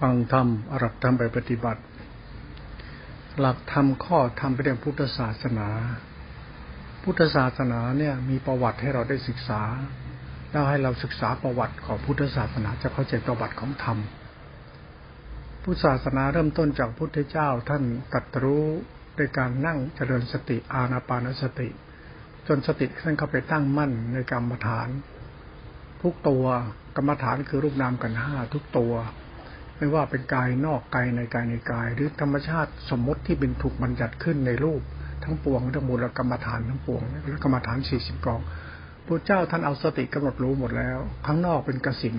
ฟังธรรมหลักธรรมไปปฏิบัติ หลักธรรมข้อธรรมเป็นเรื่องพุทธศาสนา พุทธศาสนาเนี่ยมีประวัติให้เราได้ศึกษา แล้วให้เราศึกษาประวัติของพุทธศาสนาจะเข้าใจประวัติของธรรม พุทธศาสนาเริ่มต้นจากพุทธเจ้าท่านตรัสรู้ด้วยการนั่งเจริญสติอานาปานสติ จนสติท่านเข้าไปตั้งมั่นในกรรมฐาน ทุกตัวกรรมฐานคือรูปนามกันห้าทุกตัว ไม่ว่าเป็นกายนอกกายในกายในกาย หรือธรรมชาติสมมติที่เป็นถูกบัญญัติขึ้นในรูป ทั้งปวงทั้งมูลกรรมฐานทั้งปวงและกรรมฐานสี่สิบกองพระเจ้าท่านเอาสติกำหนดรู้หมดแล้ว ข้างนอกเป็นกสิน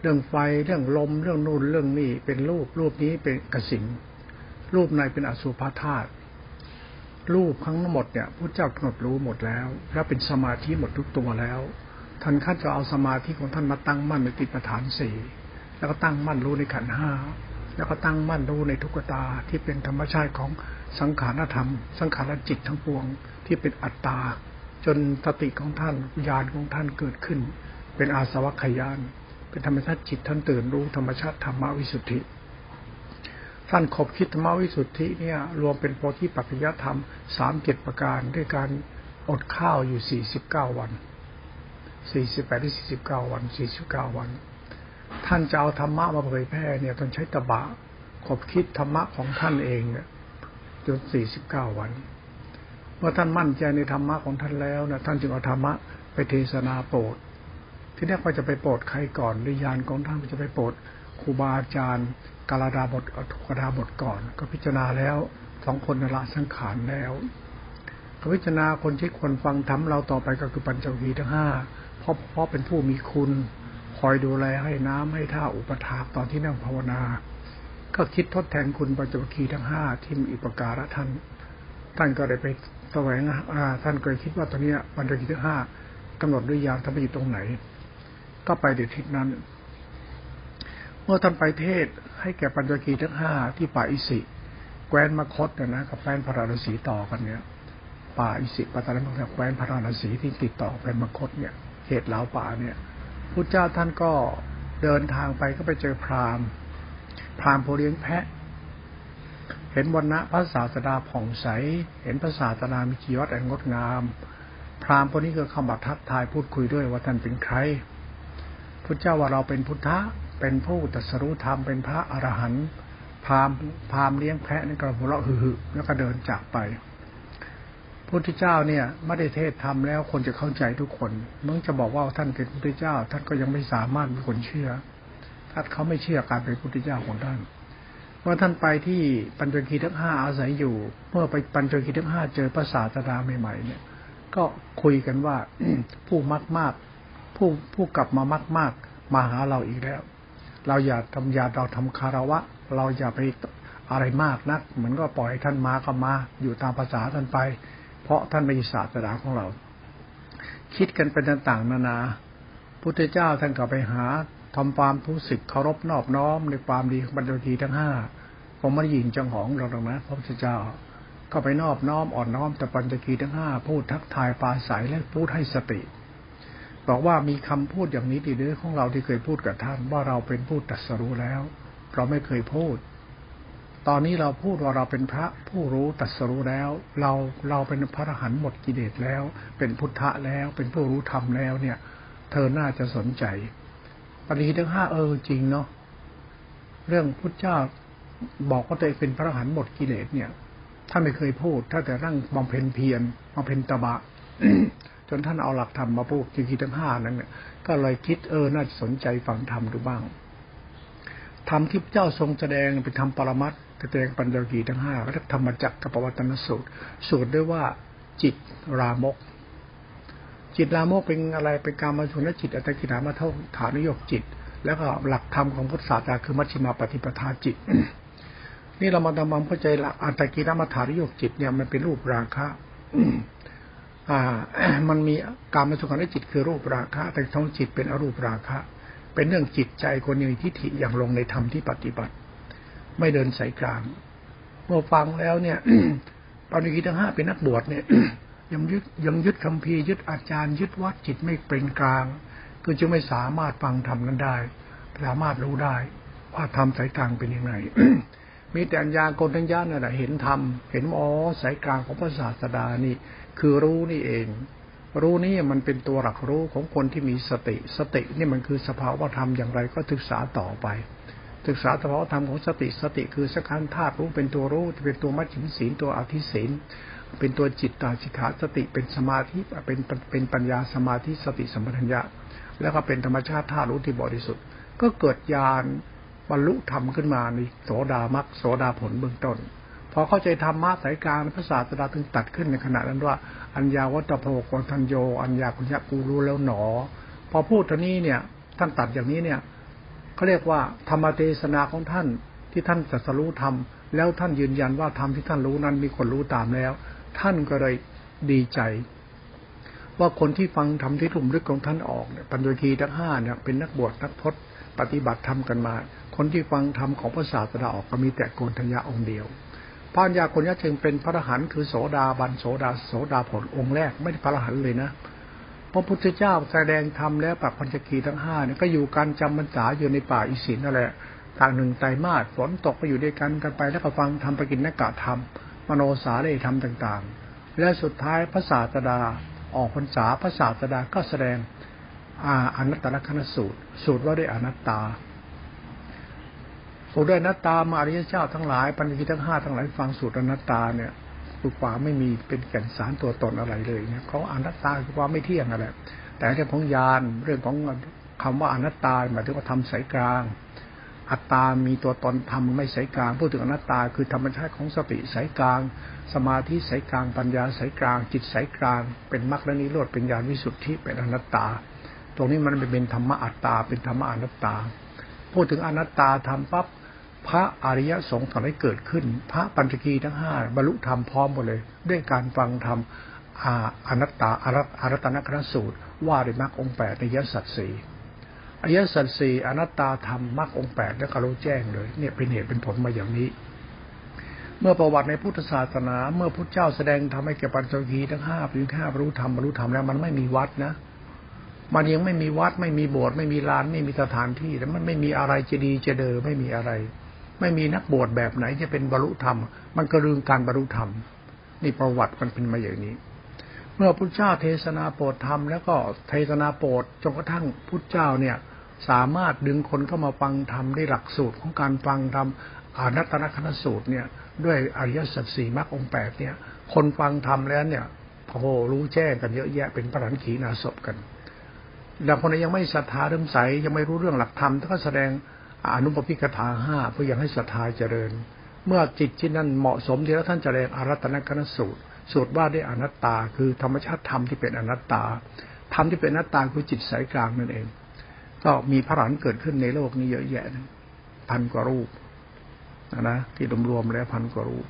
เรื่องไฟเรื่องลมเรื่องนู่นเรื่องนี้เป็นรูปรูปนี้เป็นกสินรูปในเป็นอสุภธาตุรูปทั้งหมดเนี่ยพระเจ้ากำหนดรู้หมดแล้ว แล้วเป็นสมาธิหมดทุกตัวแล้ว ท่านขั้นจะเอาสมาธิของท่านมาตั้งมั่นในติปฐานสี่ แล้วก็ตั้งมั่นรู้ในขันห้าแล้วก็ตั้งมั่นรู้ในทุกตาที่เป็นธรรมชาติของสังขารธรรม สังขารจิตทั้งปวงที่เป็นอัตตา จนสติของท่านญาณของท่านเกิดขึ้น เป็นอาสวัคยานเป็นธรรมชาติจิตท่านตื่นรู้ธรรมชาติธรรมวิสุทธิท่านขบคิดธรรมวิสุทธิเนี่ย รวมเป็นโพธิปัจจยธรรมสามเจ็ดประการด้วยการอดข้าวอยู่สี่สิบเก้าวันสี่สิบแปดหรือสี่สิบเก้าวันสี่สิบเก้าวัน ท่านจะเอาธรรมะมาเผยแพร่เนี่ยต้องใช้ตบะขบคิดธรรมะของท่านเองเนี่ยจนสี่สิบเก้าวัน เมื่อท่านมั่นใจในธรรมะของท่านแล้วนะท่านจึงเอาธรรมะไปเทศนาโปรด ที่นี้ก็จะไปโปรดใครก่อนวิญญาณของท่านจะไปโปรดครูบาอาจารย์กาลาดาบททุกดาบทก่อน ก็พิจารณาแล้วสองคนนละสังขารแล้วก็พิจารณาคนที่ควรฟังธรรมเราต่อไปก็คือปัญจวีทั้งห้าเพราะเพราะเป็นผู้มีคุณ คอยดูแลให้น้ำให้ท่าอุปถากตอนที่นั่งภาวนา ก็คิดทดแทนคุณปัจจุคีทั้งห้าที่มีอุปการะท่าน ท่านก็ได้ไปแสวงท่านเคยคิดว่าตอนนี้ปัญจุคีทั้งห้ากำหนดด้วยยานท่านไปอยู่ตรงไหน ก็ไปเดี๋ยวทิศนั้น เมื่อท่านไปเทศให้แก่ปัญจคีทั้งห้าที่ป่าอิสิแคว้นมคตนะนะกับแคว้นพระราศีต่อกันเนี่ยป่าอิสิปัตตานีแคว้นพระราศีที่ติดต่อแคว้นมคตเนี่ยเขตเหลาป่าเนี่ย พุทธเจ้าท่านก็เดินทางไปก็ไปเจอพราหมณ์ พราหมณ์ผู้เลี้ยงแพะ เห็นวันณะพระศาสดาผ่องใส เห็นพระศาสดามีจีวรแอนงดงาม พราหมณ์คนนี้ก็เข้ามาทักทายพูดคุยด้วยว่าท่านเป็นใคร พุทธเจ้าว่าเราเป็นพุทธะ เป็นผู้ตรัสรู้ธรรม เป็นพระอรหันต์ พราหมณ์พราหมณ์เลี้ยงแพะนี่ก็หัวเราะหึ่แล้วก็เดินจากไป พุทธเจ้าเนี่ยไม่ได้เทศทำแล้วคนจะเข้าใจทุกคนเมื่อจะบอกว่าท่านเป็นพุทธเจ้า ท่านก็ยังไม่สามารถมีคนเชื่อ ถ้าเขาไม่เชื่อการเป็นพุทธเจ้าของท่านเมื่อท่านไปที่ปัญจคีทั้งห้าอาศัยอยู่ เมื่อไปปัญจคีทั้งห้าเจอภาษาตดาใหม่ๆเนี่ย ก็คุยกันว่าผู้มากมากผู้ผู้กลับมามากมากมาหาเราอีกแล้ว เราอย่าทำยาเราทำคารวะ เราอย่าไปอะไรมากนัก เหมือนก็ปล่อยท่านมาก็มา อยู่ตามภาษาท่านไป เพราะท่านไม่ใช่ศาสนาของเรา คิดกันเป็นต่างๆนานา พุทธเจ้าท่านก็ไปหาทำความทุสิกเคารพนอบน้อมในความดีของบรรดาทีทั้งห้าผมไม่ยิงจังหองเราหรอกนะพระพุทธเจ้าก็ไปนอบน้อมอ่อนน้อมแต่ปัญจกีทั้งห้าพูดทักทายปาศัยและพูดให้สติ บอกว่ามีคำพูดอย่างนี้ดีเดือของเราที่เคยพูดกับท่านว่าเราเป็นผู้ตัดสรู้แล้ว เราไม่เคยพูด ตอนนี้เราพูดว่าเราเป็นพระผู้รู้ตัสรู้แล้ว เราเราเป็นพระอรหันต์หมดกิเลสแล้ว เป็นพุทธะแล้ว เป็นผู้รู้ธรรมแล้วเนี่ย เธอน่าจะสนใจปฏิทินทั้งห้าเออจริงเนาะเรื่องพุทธเจ้าบอกว่าตัวเองเป็นพระอรหันต์หมดกิเลสเนี่ยท่านไม่เคยพูดถ้าแต่ร่งบำเพ็ญเพียรบำเพ็ญตบะ จนท่านเอาหลักธรรมมาพูดจริงๆทั้งห้านั้นเนี่ยก็เลยคิดเออน่าจะสนใจฟังธรรมดูบ้างธรรมที่พระเจ้าทรงแสดงเป็นธรรมปรมัตถ แสดงปัญญากีทั้งห้าก็ธรรมจักรกับปวัตนสูตร สูตรด้วยว่าจิตรามก จิตรามกเป็นอะไรเป็นการมาชนจิตอัตกินามาเท่าฐานุโยกจิต แล้วก็หลักธรรมของพุทธศาสนาคือมัชฌิมาปฏิปทาจิต นี่เรามาทำความเข้าใจหลักอัตกินามาฐานุโยกจิตเนี่ยมันเป็นรูปราคะอ่า มันมีการมาสุขันจิตคือรูปราคะ แต่ท้องจิตเป็นอรูปราคะ เป็นเรื่องจิตใจคนมีทิฏฐิอย่างลงในธรรมที่ปฏิบัติ ไม่เดินสายกลาง เมื่อฟังแล้วเนี่ยปาณิกิทั้งห้าเป็นนักบวชเนี่ยยังยึดยังยึดคำพียึดอาจารย์ ยึดวัดจิตไม่เป็นกลางก็จึงไม่สามารถฟังธรรมนั้นได้ สามารถรู้ได้ว่าธรรมสายกลางเป็นยังไงมีแต่อัญญาโกณทัญญานั่นแหละเห็นธรรมเห็นอ๋อสายกลางของพระศาสดานี่ คือรู้นี่เอง รู้นี่มันเป็นตัวหลักรู้ของคนที่มีสติ สตินี่มันคือสภาวะธรรมอย่างไรก็ศึกษาต่อไป ศึกษาสภาะธรรมของสติสติคือสักขันธาตุรู้เป็นตัวรู้เป็นตัวมัจฉิมศีลตัวอธิศีลเป็นตัวจิตตาสิกขาสติเป็นสมาธิเป็นเป็นปัญญาสมาธิสติสัมปชัญญะ แล้วก็เป็นธรรมชาติธาตุรู้ที่บริสุทธิ์ ก็เกิดญาณบรรลุธรรมขึ้นมาในโสดามักโสดาผลเบื้องต้นพอเข้าใจธรรมะสายกลางพระศาสดาถึงตัดขึ้นในขณะนั้นว่า อัญญาวัตโพกทันโย อัญญาคุญญกูรู้แล้วหนอ พอพูดท่านี้เนี่ย ท่านตัดอย่างนี้เนี่ย เขาเรียกว่าธรรมเทศนาของท่านที่ท่านจัสรู้ธรรมแล้วท่านยืนยันว่าธรรมที่ท่านรู้นั้นมีคนรู้ตามแล้ว ท่านก็เลยดีใจ ว่าคนที่ฟังธรรมที่ลุ่มลึกของท่านออกเนี่ยปัญญคีทั้งห้าเนี่ยเป็นนักบวชนักพจน์ปฏิบัติธรรมกันมา คนที่ฟังธรรมของพระศาสดาออกก็มีแต่โกนทัญญาองค์เดียวพระัญญาโกนทัญญาจึงเป็นพระอรหันต์คือโสดาบันโสดาโสดาผลองค์แรกไม่ได้พระอรหันต์เลยนะ พระพุทธเจ้าแสดงธรรมแล้วปักพัญจคีทั้งห้าเนี่ยก็อยู่การจำพรรษาอยู่ในป่าอิสินนั่นแหละต่างหนึ่งไตรมาสฝนตกไปอยู่ด้วยกันกันไปแล้วก็ฟังธรรมปกินนักกะธรรม มโนสาเลธรรมต่างๆ และสุดท้ายพระศาสดาออกพรรษาพระศาสดาก็แสดงอาอนัตตลกนสูตร สูตรว่าด้วยอนัตตาสูตรได้อนัตตามาอริยเจ้าทั้งหลายปัญญาทั้งห้าทั้งหลายฟังสูตรอนัตตาเนี่ย คือความไม่มีเป็นแก่นสารตัวตนอะไรเลยเนี่ยเขาอนัตตาคือความไม่เที่ยงอะไรแต่เรื่องของญาณเรื่องของคำว่าอนัตตาหมายถึงว่าทำสายกลาง อัตตา มีตัวตนทำไม่สายกลาง พูดถึงอนัตตา คือธรรมชาติของสติสายกลาง สมาธิสายกลาง ปัญญาสายกลาง จิตสายกลาง เป็นมรรคและนิโรธ เป็นญาณวิสุทธิ เป็นอนัตตา ตรงนี้มันเป็นธรรมะอัตตา เป็นธรรมะอนัตตา พูดถึงอนัตตาทำปั๊บ พระอริยสงฆ์ทำให้เกิดขึ้น พระปัญจกีทั้งห้าบรรลุธรรมพร้อมหมดเลย ด้วยการฟังธรรมอนัตตาอารัตนครสูตร ว่าในมรรคองแปดในยสัตสีอริยสัตสีอนัตตาธรรมมรรคองแปดแล้วก็รู้แจ้งเลยเนี่ยเป็นเหตุเป็นผลมาอย่างนี้ เมื่อประวัติในพุทธศาสนา เมื่อพุทธเจ้าแสดงทำให้แก่ปัญจกีทั้งห้าปีห้าบรรลุธรรมบรรลุธรรมแล้วมันไม่มีวัดนะมันยังไม่มีวัดไม่มีโบสถ์ไม่มีลานไม่มีสถานที่แล้วมันไม่มีอะไรจะดีจะเดอไม่มีอะไร ไม่มีนักบวชแบบไหนจะเป็นบรรลุธรรม มันก็ลืมการบรรลุธรรม นี่ประวัติมันเป็นมาอย่างนี้ เมื่อพุทธเจ้าเทศนาโปรดธรรมแล้วก็เทศนาโปรดจนกระทั่งพุทธเจ้าเนี่ยสามารถดึงคนเข้ามาฟังธรรมได้หลักสูตรของการฟังธรรมอานัตตนคณสูตรเนี่ยด้วยอริยสัจสี่มรรคองแปดเนี่ย คนฟังธรรมแล้วเนี่ยโอ้โหรู้แจ้งกันเยอะแยะเป็นพระหันขีนาศพกันแต่คนยังไม่ศรัทธาเริ่มใสยังไม่รู้เรื่องหลักธรรมก็แสดง อนุปปิกถาห้าเพื่อยังให้ศรัทธาเจริญ เมื่อจิตที่นั่นเหมาะสมที่แล้วท่านจะเรียนอารัตนกนสูตรสูตรว่าด้วยอนัตตา คือธรรมชาติธรรมที่เป็นอนัตตาธรรมที่เป็นอนัตตาคือจิตสายกลางนั่นเอง ก็มีพระหันเกิดขึ้นในโลกนี้เยอะแยะพันกว่ารูปนะนะที่รวมๆแล้วพันกว่ารูป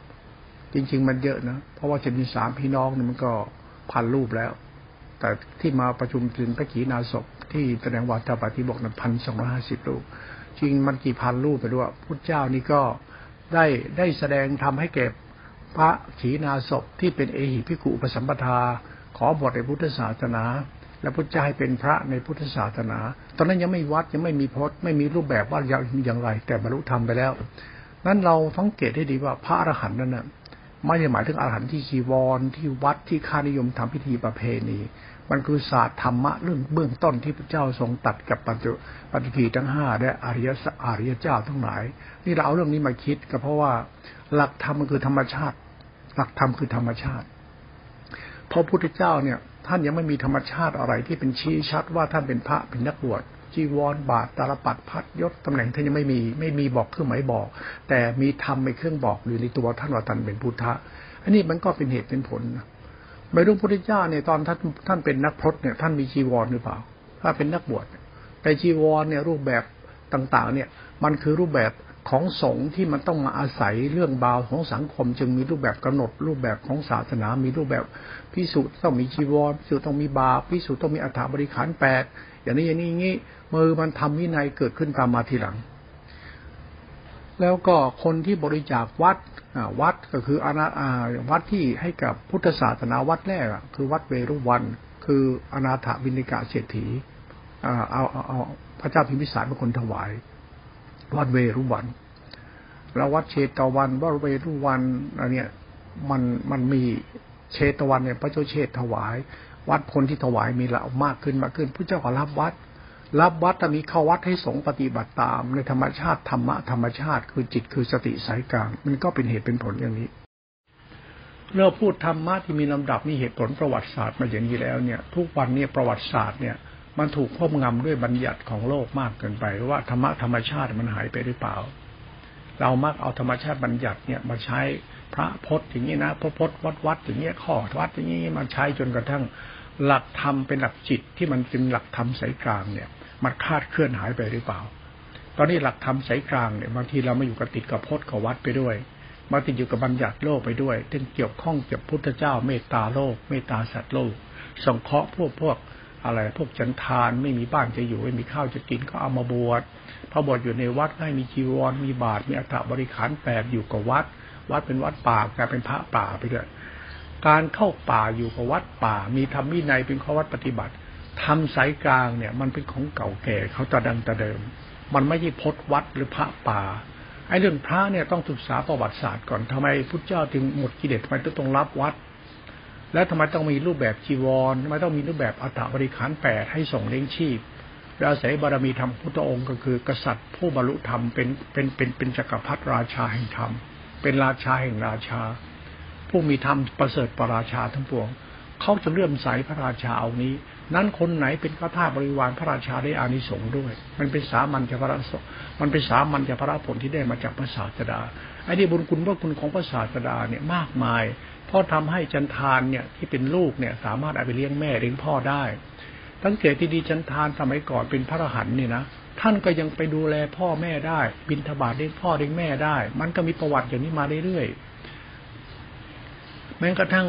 จริง ๆ มันเยอะนะเพราะว่าจะมีสามพี่น้องนี่มันก็พันรูปแล้ว แต่ที่มาประชุมถึงพระขีณาศพที่แสดงวัตถปฏิบอกนั้นพันสองร้อยห้าสิบรูป ริงมันกี่พันรูปไปด้วยพุทธเจ้านี่ก็ได้ได้แสดงทำให้เก็บพระขีณาศพที่เป็นเอหิพิกุปสัมปทา ขอบทในพุทธศาสนา และพุทธเจ้าให้เป็นพระในพุทธศาสนา ตอนนั้นยังไม่วัดยังไม่มีพจน์ไม่มีรูปแบบว่าอย่างไร แต่บรรลุธรรมไปแล้ว นั้นเราสังเกตให้ดีว่าพระอรหันต์นั้นน่ะไม่ได้หมายถึงอรหันต์ที่ชีวรที่วัดที่ค่านิยมทำพิธีประเพณี มันคือศาสตร์ธรรมะเรื่องเบื้องต้นที่พระเจ้าทรงตัดกับปัจจุปัจจุบันทั้งห้าและอริยสัอริยเจ้าทั้งหลาย นี่เราเอาเรื่องนี้มาคิดก็เพราะว่าหลักธรรมมันคือธรรมชาติ หลักธรรมคือธรรมชาติพระพุทธเจ้าเนี่ย ท่านยังไม่มีธรรมชาติอะไรที่เป็นชี้ชัดว่าท่านเป็นพระเป็นนักบวชจีวรบาทตาลปัดพัดยศตำแหน่งท่านยังไม่มีไม่มีบอกเครื่องหมายบอก แต่มีธรรมในเครื่องบอกอยู่ในตัวท่านว่าท่านเป็นพุทธะอันนี้มันก็เป็นเหตุเป็นผลนะ ไม่รู้พุทธเจ้าเนี่ยตอนท่านท่านเป็นนักพรตเนี่ยท่านมีจีวรหรือเปล่า ถ้าเป็นนักบวชแต่จีวรเนี่ยรูปแบบต่างๆ เนี่ย มันคือรูปแบบของสงฆ์ที่มันต้องมาอาศัยเรื่องบาวของสังคม จึงมีรูปแบบกำหนด รูปแบบของศาสนา มีรูปแบบพิสุต้องมีจีวรพิสุต้องมีบาพิสุต้องมีอัฐบริขารแปดอย่างนี้อย่างนี้อย่างนี้มือมันทำวินัยเกิดขึ้นตามมาทีหลัง แล้วก็คนที่บริจาควัดวัดก็คืออนาวัดที่ให้กับพุทธศาสนาวัดแรกคือวัดเวรุวัน คืออนาถวินิกาเศรษฐีเอาเอาเอาพระเจ้าพิมพิสารเป็นคนถวาย วัดเวรุวัน แล้ววัดเชตวันวัดเวรุวันอันเนี้ยมันมันมีเชตวันเนี่ยพระเจ้าเชตถวาย วัดคนที่ถวายมีละมากขึ้นมากขึ้นพระเจ้าก็รับวัด รับวัดแต่มีเข้าวัดให้สงปฏิบัติตามในธรรมชาติธรรมะธรรมชาติคือจิตคือสติสายกลางมันก็เป็นเหตุเป็นผลอย่างนี้เราพูดธรรมะที่มีลำดับมีเหตุผลประวัติศาสตร์มาอย่างนี้แล้วเนี่ย ทุกวันเนี่ยประวัติศาสตร์เนี่ย มันถูกครอบงำด้วยบัญญัติของโลกมากเกินไปว่าธรรมะธรรมชาติมันหายไปหรือเปล่า เรามักเอาธรรมชาติบัญญัติเนี่ยมาใช้พระพจน์อย่างนี้นะพระพจน์วัดวัดอย่างเงี้ยข้อวัดอย่างนี้มาใช้จนกระทั่งหลักธรรมเป็นหลักจิตที่มันเป็นหลักธรรมสายกลางเนี่ย มันคาดเคลื่อนหายไปหรือเปล่า ตอนนี้หลักธรรมสายกลางเนี่ยบางทีเราไม่อยู่กับติดกับพจน์กับวัดไปด้วยมาติดอยู่กับบัญญัติโลกไปด้วยถึงเกี่ยวข้องเกี่ยวพุทธเจ้าเมตตาโลก เมตตาสัตว์โลกสงเคราะห์พวกพวกอะไรพวกจันทานไม่มีบ้านจะอยู่ไม่มีข้าวจะกินก็เอามาบวชพอบวชอยู่ในวัดให้มีจีวรมีบาตรมีอัฐบริขารแปดอยู่กับวัด วัดเป็นวัดป่ากลายเป็นพระป่าไปเลยการเข้าป่าอยู่กับวัดป่า มีธรรมวินัยเป็นข้อวัดปฏิบัติ ทำสายกลางเนี่ย มันเป็นของเก่าแก่เขาตะดังตะเดิม มันไม่ใช่พจวัดหรือพระป่าไอ้เรื่องพระเนี่ยต้องศึกษาประวัติศาสตร์ก่อนทำไมพุทธเจ้าถึงหมดกิเลสทำไมต้องรับวัด แล้วทำไมต้องมีรูปแบบจีวรทำไมต้องมีรูปแบบอัฐบริขารแปดให้ส่งเลี้ยงชีพแล้วอาศัยบารมีธรรมพุทธองค์ก็คือ กษัตริย์ผู้บรรลุธรรมเป็นเป็นเป็นเป็นจักรพรรดิราชาแห่งธรรม เป็นราชาแห่งราชา ผู้มีธรรมประเสริฐประราชาทั้งปวงเขาจะเลื่อมใสพระราชาเอานี้ นั้นคนไหนเป็นข้าทาบริวารพระราชาได้อานิสงส์ด้วย มันเป็นสามัญจะพระสมันเป็นสามัญจะพระผลที่ได้มาจากพระศาสดาไอ้นี่บุญคุณว่าคุณของพระศาสดาเนี่ยมากมายพราะทำให้จันทานเนี่ยที่เป็นลูกเนี่ยสามารถเอาไปเลี้ยงแม่เลี้ยงพ่อได้ตั้งแต่ที่ดีจันทานสมัยก่อนเป็นพระอรหันต์เนี่ยนะท่านก็ยังไปดูแลพ่อแม่ได้ บินทบาทเลี้ยงพ่อเลี้ยงแม่ได้ มันก็มีประวัติอย่างนี้มาเรื่อยๆแม้กระทั่ง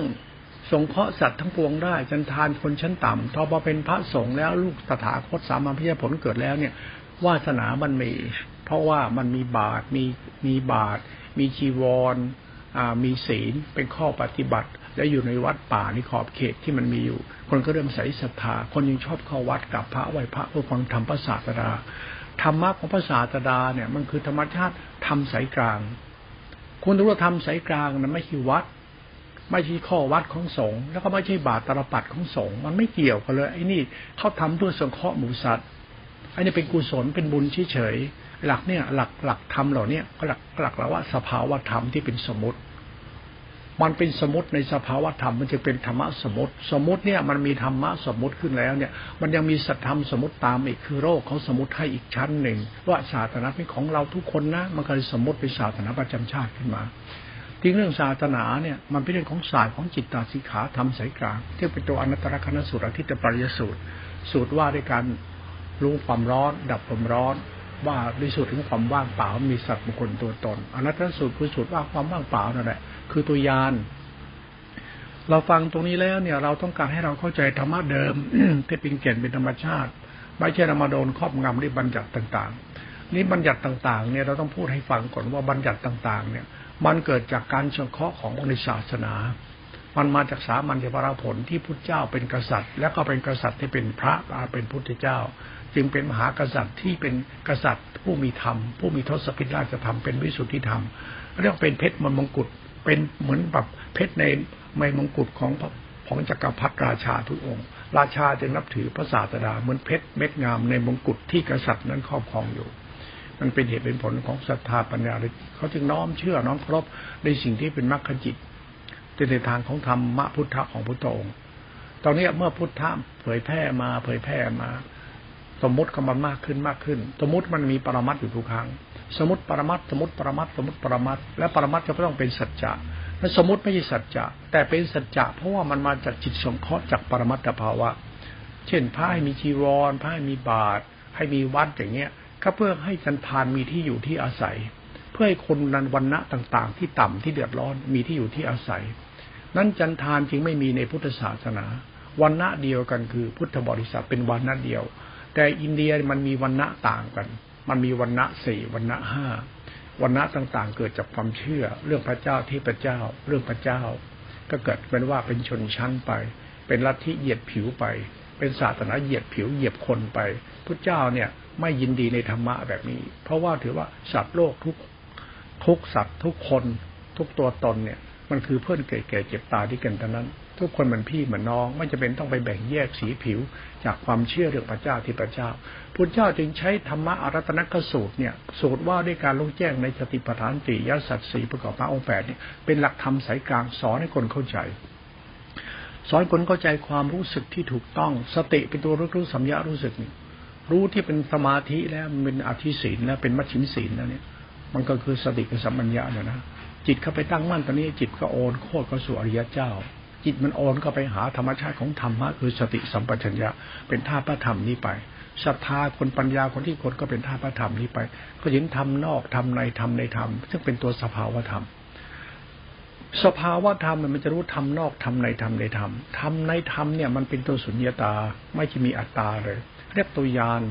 สงเคราะห์สัตว์ทั้งปวงได้จันทานคนชั้นต่ำทอพอเป็นพระสงฆ์แล้วลูกตถาคตสามัญพิยผลเกิดแล้วเนี่ยวาสนามันมี เพราะว่ามันมีบาตรมีมีบาตรมีจีวรอ่ามีศีลเป็นข้อปฏิบัติ และอยู่ในวัดป่าในขอบเขตที่มันมีอยู่ คนก็เริ่มใส่ศรัทธา คนยังชอบเข้าวัดกับพระไหวพระเพื่อฟังธรรมพระศาสดาธรรมะของพระศาสดาเนี่ยมันคือธรรมชาติทำสายกลางคุณรู้ว่าทำสายกลางนั้นไม่ใช่วัด ไม่ใช่ข้อวัดของสงฆ์แล้วก็ไม่ใช่บาตรตรปัดของสงฆ์มันไม่เกี่ยวกันเลยไอ้นี่เขาทำเพื่อสงเคราะห์หมูสัตว์อันนี้เป็นกุศลเป็นบุญเฉยๆหลักเนี่ยหลักหลักธรรมเหล่านี้หลักหลักเราว่าสภาวธรรมที่เป็นสมมติ มันเป็นสมมติในสภาวธรรมมันจะเป็นธรรมะสมมติ สมมติเนี่ยมันมีธรรมะสมมติขึ้นแล้วเนี่ย มันยังมีสัตธรรมสมมติตามอีกคือโรคเขาสมมติให้อีกชั้นหนึ่ง ว่าศาสนาเป็นของเราทุกคนนะมันก็เลยสมมติเป็นศาสนาประจำชาติขึ้นมา จริงเรื่องศาสนาเนี่ยมันเป็นเรื่องของศาสตร์ของจิตตาสิขาธรรมสายกลางที่เป็นตัวอนัตตลกนสูตรอธิตปริยสูตร สูตรว่าด้วยการรู้ความร้อน ดับความร้อน ว่าในสูตรถึงความว่างเปล่ามีสัตว์บุคคลตัวตนอนัตตลสูตรคือสูตรว่าความว่างเปล่านั่นแหละคือตัวยานเราฟังตรงนี้แล้วเนี่ย เราต้องการให้เราเข้าใจธรรมะเดิมที่เป็นเก่นเป็นธรรมชาติ ไม่ใช่เรามาโดนครอบงำด้วยบัญญัติต่าง ๆ นี่บัญญัติต่างๆเนี่ยเราต้องพูดให้ฟังก่อนว่าบัญญัติต่างๆ เนี่ย มันเกิดจากการสงเคราะห์ของในศาสนา มันมาจากสามัญญพระผลที่พุทธเจ้าเป็นกษัตริย์ แล้วก็เป็นกษัตริย์ที่เป็นพระเป็นพุทธเจ้า จึงเป็นมหากษัตริย์ที่เป็นกษัตริย์ ผู้มีธรรม ผู้มีทศพิราชธรรมเป็นวิสุทธิธรรมเรียกเป็นเพชรมนมงกุฎเป็นเหมือนแบบเพชรในไม่มงกุฎของของจักรพรรดิราชาทุกองค์ราชาจึงนับถือพระศาสดาเหมือนเพชรเม็ดงามในมงกุฎที่กษัตริย์นั้นครอบครองอยู่ มันเป็นเหตุเป็นผลของศรัทธาปัญญาเลยเขาจึงน้อมเชื่อน้อมเคารพในสิ่งที่เป็นมรรคจิตในทางของธรรมะพุทธะของพุทธองค์ ตอนนี้เมื่อพุทธะเผยแพร่มาเผยแพร่มา สมมติก็มันมากขึ้นมากขึ้น สมมติมันมีปรมัตอยู่ทุกครั้ง สมมติปรมัตสมมติปรมัตสมมติปรมัตและปรมัตจะต้องเป็นสัจจะและสมมติไม่ใช่สัจจะแต่เป็นสัจจะเพราะว่ามันมาจากจิตสงเคราะห์จากปรมัตถภาวะ เช่นพระให้มีจีวรพระให้มีบาตรให้มีวัดอย่างเงี้ย ก็เพื่อให้จันทานมีที่อยู่ที่อาศัย เพื่อให้คนนันวันณะต่างๆ ที่ต่ำที่เดือดร้อนมีที่อยู่ที่อาศัย นั้นจันทานจึงไม่มีในพุทธศาสนาวันณะเดียวกันคือพุทธบริษัทเป็นวันณะเดียว แต่อินเดียมันมีวันณะต่างกัน มันมีวันณะสี่วันณะห้าวันณะต่างๆ เกิดจากความเชื่อ เรื่องพระเจ้าที่พระเจ้า เรื่องพระเจ้า ก็เกิดเป็นว่าเป็นชนชั้นไป เป็นลัทธิเหยียดผิวไป เป็นศาสนาเหยียดผิวเหยียบคนไปพุทธเจ้าเนี่ยไม่ยินดีในธรรมะแบบนี้ เพราะว่าถือว่าสัตว์โลกทุกทุกสัตว์ทุกคนทุกตัวตนเนี่ย มันคือเพื่อนเก่ๆเจ็บตาที่กันทั้งนั้น ทุกคนเหมือนพี่เหมือนน้อง ไม่จะเป็นต้องไปแบ่งแยกสีผิว จากความเชื่อเรื่องพระเจ้าที่พระเจ้าพุทธเจ้าจึงใช้ธรรมะอารัตนกสูตรเนี่ยสูตรว่าด้วยการลงแจ้งในสติปัฏฐานติยสัตสีประกอบพระองค์แปดเนี่ยเป็นหลักธรรมสายกลางสอนให้คนเข้าใจ สอนคนเข้าใจความรู้สึกที่ถูกต้อง สติเป็นตัวรู้รู้สัมยารู้สึกนี่รู้ที่เป็นสมาธิแล้วมันเป็นอธิศีลแล้วเป็นมัชชิมศีลแล้วเนี่ย มันก็คือสติกับสัมปัญญาเนี่ยนะจิตเข้าไปตั้งมั่นตอนนี้จิตก็โอนโคตรก็สู่อริยเจ้า จิตมันโอนก็ไปหาธรรมชาติของธรรมะคือสติสัมปชัญญะเป็นท่าพระธรรมนี้ไปศรัทธาคนปัญญาคนที่คนก็เป็นท่าพระธรรมนี้ไป ก็เห็นธรรมนอกธรรมในธรรมในธรรมซึ่งเป็นตัวสภาวธรรม สภาวะธรรมมันจะรู้ธรรมนอกธรรมในธรรมในธรรมธรรมในธรรมเนี่ยมันเป็นตัวสุญญตาไม่ใช่มีอัตตาเลย เรียกตัวยาน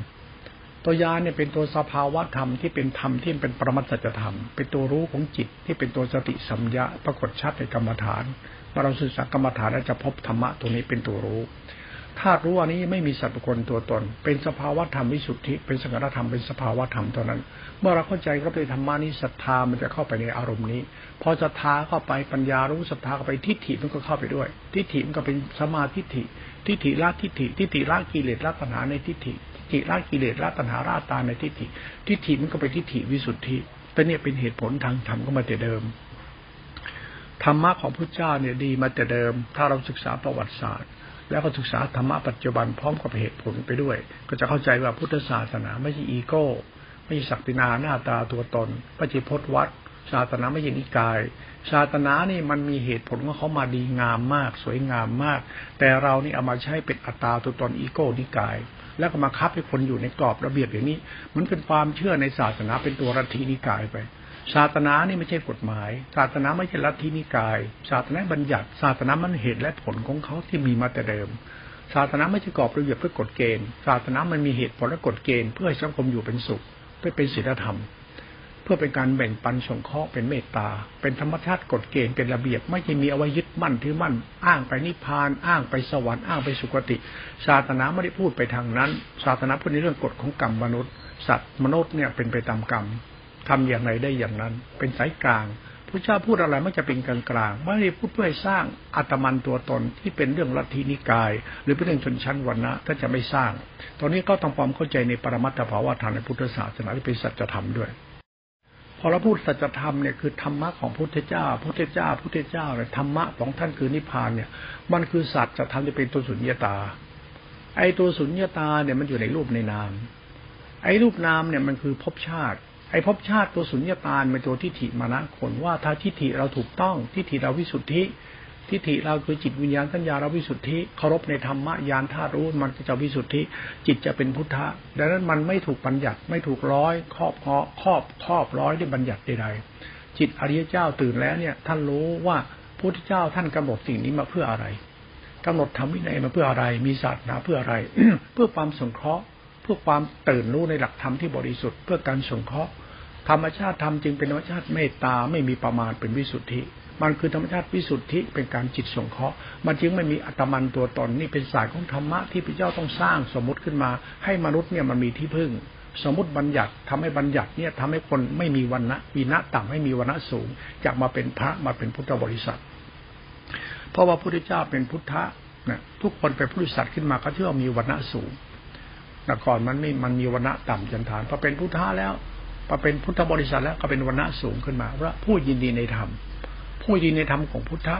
ตัวยานเนี่ยเป็นตัวสภาวะธรรมที่เป็นธรรมที่เป็นปรมัตจธรรม เป็นตัวรู้ของจิตที่เป็นตัวสติสัมยาปรากฏชัดในกรรมฐานเมื่อเราศึกษากรรมฐานเราจะพบธรรมะตัวนี้เป็นตัวรู้ ธารู้อันนี้ไม่มีสัตว์บุคคลตัวตน เป็นสภาวะธรรมวิสุทธิ เป็นสังฆธรรมเป็นสภาวะธรรมตัวนั้น เมื่อเราเข้าใจก็เป็นธรรมานี้ศรัทธามันจะเข้าไปในอารมณ์นี้ พอศรัทธาเข้าไปปัญญารู้ศรัทธาเข้าไปทิฏฐิมันก็เข้าไปด้วย ทิฏฐิมันก็เป็นสมาทิฏฐิ ทิฏฐิละทิฏฐิ ทิฏฐิละกิเลสละตัณหาในทิฏฐิทิฏฐิละกิเลสละตัณหาละตาในทิฏฐิ ทิฏฐิมันก็เป็นทิฏฐิวิสุทธิแต่เนี่ยเป็นเหตุผลทางธรรมก็มาแต่เดิมธรรมะของพระเจ้าเนี่ยดีมาแต่เดิม ถ้าเราศึกษาประวัติศาสตร์ แล้วก็ศึกษาธรรมะปัจจุบันพร้อมกับเหตุผลไปด้วย ก็จะเข้าใจว่าพุทธศาสนาไม่ใช่อีโก้ ไม่ใช่ศักดินาหน้าตาตัวตนไม่ใช่พจนวัดศาสนาไม่ใช่นิกาย ศาสนานี่มันมีเหตุผลว่าเขามาดีงามมาก สวยงามมาก แต่เรานี่เอามาใช้เป็นอัตตาตัวตนอีโก้นิกาย แล้วก็มาคับให้คนอยู่ในกรอบระเบียบอย่างนี้ มันเป็นความเชื่อในศาสนาเป็นตัวรัฐินิกายไป ศาสนานี่ไม่ใช่กฎหมาย ศาสนาไม่ใช่ลัทธินิกาย ศาสนาบัญญัติ ศาสนามันเหตุและผลของเขาที่มีมาแต่เดิม ศาสนาไม่ใช่กรอบระเบียบเพื่อกฎเกณฑ์ ศาสนามันมีเหตุผลและกฎเกณฑ์เพื่อให้สังคมอยู่เป็นสุข เพื่อเป็นศีลธรรม เพื่อเป็นการแบ่งปันสงเคราะห์เป็นเมตตา เป็นธรรมชาติกฎเกณฑ์เป็นระเบียบ ไม่ใช่มีเอาไว้ยึดมั่นถือมั่น อ้างไปนิพพาน อ้างไปสวรรค์อ้างไปสุคติ ศาสนาไม่ได้พูดไปทางนั้น ศาสนาพูดในเรื่องกฎของกรรมมนุษย์ สัตว์มนุษย์เนี่ยเป็นไปตามกรรม ทำอย่างไรได้อย่างนั้น เป็นสายกลางพระเจ้าพูดอะไรไมันจะเป็นกลางกลางไม่ได้พูดเพื่อสร้างอัตมันตัวตนที่เป็นเรื่องลัทธินิกาย หรือเป็นเรื่องชนชั้นวรรณะถ้าจะไม่สร้าง ตอนนี้ก็ต้องความเข้าใจในปรมัตถภาวะธรรมในพุทธศาสนาที่เป็นสัจธรรมด้วยพอเราพูดสัจธรรมเนี่ยคือธรรมะของพุทธเจ้า พุทธเจ้า พุทธเจ้าเนี่ยธรรมะของท่านคือนิพพานเนี่ย มันคือสัจธรรมที่เป็นตัวสุญญตา ไอ้ตัวสุญญตาเนี่ยมันอยู่ในรูปในนาม ไอ้รูปนามเนี่ยมันคือภพชาติ ไอ้ภพชาติตัวสุญญตาเป็นตัวทิฏฐิมานะคนว่าถ้าทิฏฐิเราถูกต้องทิฏฐิเราวิสุทธิ ทิฏฐิเราคือจิตวิญญาณสัญญาเราวิสุทธิเคารพในธรรมะญาณธาตุรู้มันจะวิสุทธิ จิตจะเป็นพุทธะดังนั้นมันไม่ถูกบัญญัติไม่ถูกร้อยครอบครอบครอบครอบร้อยด้วยบัญญัติใดๆจิตอริยเจ้าตื่นแล้วเนี่ย ท่านรู้ว่าพุทธเจ้าท่านกำหนดสิ่งนี้มาเพื่ออะไรกำหนดธรรมวินัยมาเพื่ออะไร มีศาสนาเพื่ออะไร เพื่อความสงเคราะห์ เพื่อความตื่นรู้ในหลักธรรมที่บริสุทธิ์เพื่อการสงเคราะห์ ธรรมชาติธรรมจึงเป็นธรรมชาติเมตตาไม่มีประมาณเป็นวิสุทธิ มันคือธรรมชาติวิสุทธิเป็นการจิตสงเคราะห์ มันจึงไม่มีอัตมันตัวตนนี่เป็นสายของธรรมะที่พระเจ้าต้องสร้างสมมติขึ้นมา ให้มนุษย์เนี่ยมันมีที่พึ่ง สมมติบัญญัติทำให้บัญญัติเนี่ยทำให้คนไม่มีวันนะวีนะต่ำไม่มีวันนะสูงจากมาเป็นพระมาเป็นพุทธบริษัท เพราะว่าพระพุทธเจ้าเป็นพุทธะนะทุกคนเป็นผู้ริษัทขึ้นมาก็เชื่อมีวันนะสูงแต่ก่อนมันไม่มันมีวันนะต่ำจันทานพอเป็นพุทธะแล้ว พอเป็นพุทธบริษัทแล้วก็เป็นวันณะสูงขึ้นมาเพราผู้ยินดีในธรรม ผู้ยินดีในธรรมของพุทธะ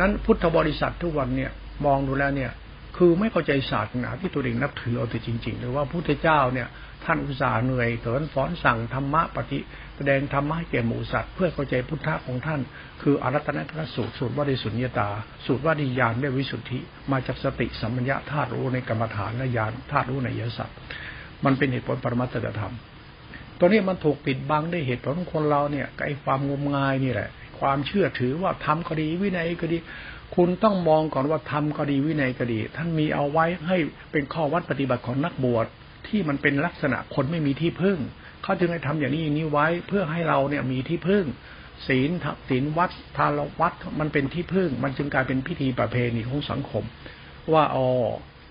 นั้นพุทธบริษัททุกวันเนี่ยมองดูแล้วเนี่ย คือไม่เข้าใจศาสนาที่ตัวเองนับถือเอาแต่จริงๆหรือว่าพุทธเจ้าเนี่ย ท่านอุตส่าห์เหนื่อยเถินฟ้อนสั่งธรรมะปฏิแสดงธรรมะให้แก่หมู่สัตว์เพื่อเข้าใจพุทธะของท่าน คืออรัตนตรสูตรสูตรว่าด้สุญญตา สูตรว่าด้ญาณได้วิสุทธิ มาจากสติสัมปัญญาธาตุรู้ในกรรมฐานและญาณธาตุรู้ในยศัตว์มันเป็นเหตุผลปรมัตถธรรม ตัวนี้มันถูกปิดบังด้วยเหตุผลของคนเราเนี่ยไอ้ความงมงายนี่แหละ ความเชื่อถือว่าทำก็ดีวินัยก็ดี คุณต้องมองก่อนว่าทำก็ดีวินัยก็ดี ท่านมีเอาไว้ให้เป็นข้อวัดปฏิบัติของนักบวชที่มันเป็นลักษณะคนไม่มีที่พึ่ง เขาจึงให้ทำอย่างนี้อย่างนี้ไว้เพื่อให้เราเนี่ยมีที่พึ่ง ศีลศีลวัดทานวัดมันเป็นที่พึ่ง มันจึงกลายเป็นพิธีประเพณีของสังคม ว่าอ๋อ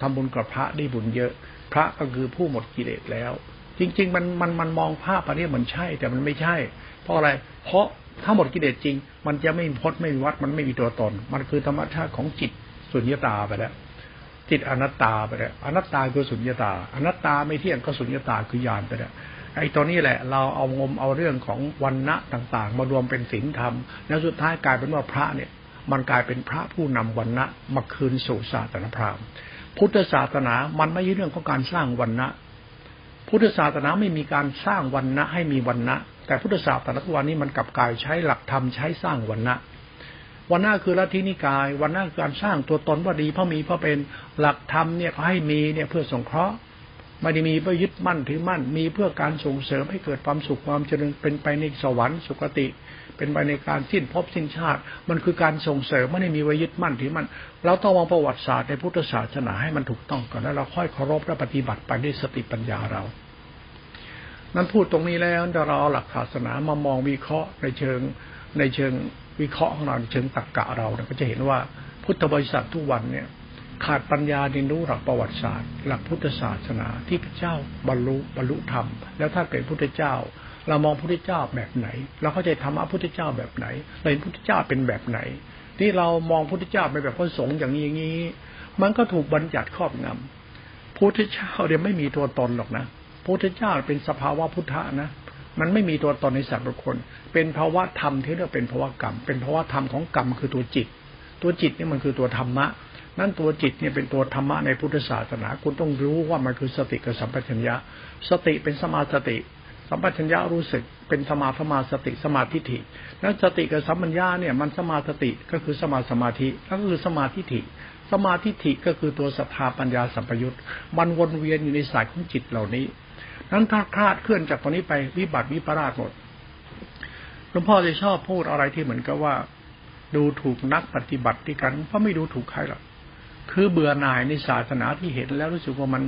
ทำบุญกับพระได้บุญเยอะ พระก็คือผู้หมดกิเลสแล้ว จริง ๆ มันมันมันมองภาพอันนี้เหมือนใช่ แต่มันไม่ใช่ เพราะอะไร เพราะถ้าหมดกิเลสจริง มันจะไม่มีพดไม่มีวัดมันไม่มีตัวตน มันคือธรรมชาติของจิตสุญญตาไปแล้วจิตอนัตตาไปแล้วอนัตตาคือสุญญตา อนัตตาไม่เที่ยงก็สุญญตาคือยานไปแล้วไอ้ตัวนี้แหละ เราเอางมเอาเรื่องของวันณะต่าง ๆ มารวมเป็นศีลธรรม แล้วสุดท้ายกลายเป็นว่าพระเนี่ย มันกลายเป็นพระผู้นำวันณะมาคืนสู่ศาสนาพราหมณ์พุทธศาสนา มันไม่ใช่เรื่องของการสร้างวันณะ พุทธศาสนาไม่มีการสร้างวันนะให้มีวันนะแต่พุทธศาสนาทุกวันนี้มันกลับกายใช้หลักธรรมใช้สร้างวันนะวันหน้าคือลัทธินิกาย วันหน้าคือการสร้างตัวตนว่าดีเพราะมีเพราะเป็นหลักธรรมเนี่ยเขาให้มีเนี่ยเพื่อสงเคราะห์ไม่ได้มีเพื่อยึดมั่นถือมั่น มีเพื่อการส่งเสริมให้เกิดความสุขความเจริญเป็นไปในสวรรค์สุคติ เป็นไปในการสิ้นภพสิ้นชาติ มันคือการส่งเสริมไม่ได้มีไว้ยึดมั่นถือมั่นเราต้องมองประวัติศาสตร์ในพุทธศาสนาให้มันถูกต้องก่อนแล้วเราค่อยเคารพและปฏิบัติไปด้วยสติปัญญาเรา นั้นพูดตรงนี้แล้วเราเอาหลักศาสนามามองวิเคราะห์ในเชิงในเชิงวิเคราะห์ของเราในเชิงตรรกะเราเนี่ยก็จะเห็นว่าพุทธบริษัททุกวันเนี่ยขาดปัญญาเรียนรู้หลักประวัติศาสตร์ หลักพุทธศาสนาที่พระเจ้าบรรลุบรรลุธรรม แล้วถ้าเป็นพุทธเจ้า เรามองพุทธเจ้าแบบไหน เราเข้าใจธรรมะพุทธเจ้าแบบไหนเราเห็นพุทธเจ้าเป็นแบบไหน ที่เรามองพุทธเจ้าเป็นแบบพระสงฆ์อย่างนี้อย่างนี้ มันก็ถูกบัญญัติครอบงำพุทธเจ้าเดี๋ยวไม่มีตัวตนหรอกนะพุทธเจ้าเป็นสภาวะพุทธะนะมันไม่มีตัวตนในสัตว์บุคคล เป็นภาวะธรรมที่เรียกเป็นภาวะกรรม เป็นภาวะธรรมของกรรมคือตัวจิต ตัวจิตนี่มันคือตัวธรรมะ นั่นตัวจิตเนี่ยเป็นตัวธรรมะในพุทธศาสนา คุณต้องรู้ว่ามันคือสติกับสัมปชัญญะ สติเป็นสมาสติ สัมปชัญญะรู้สึกเป็นสมาธมาสติสมาธิฐิแล้วสติกับสัมปัญญาเนี่ยมันสมาสติก็คือสมาสมาธิก็คือสมาธิฐิสมาธิฐิก็คือตัวสภาปัญญาสัมปยุตมันวนเวียนอยู่ในสายของจิตเหล่านี้ นั้นถ้าคลาดเคลื่อนจากตรงนี้ไปวิบัติวิปราชหมดหลวงพ่อจะชอบพูดอะไรที่เหมือนกับว่า ดูถูกนักปฏิบัติที่กันเพราะไม่ดูถูกใครหรอกคือเบื่อหน่ายในศาสนาที่เห็นแล้วรู้สึกว่ามัน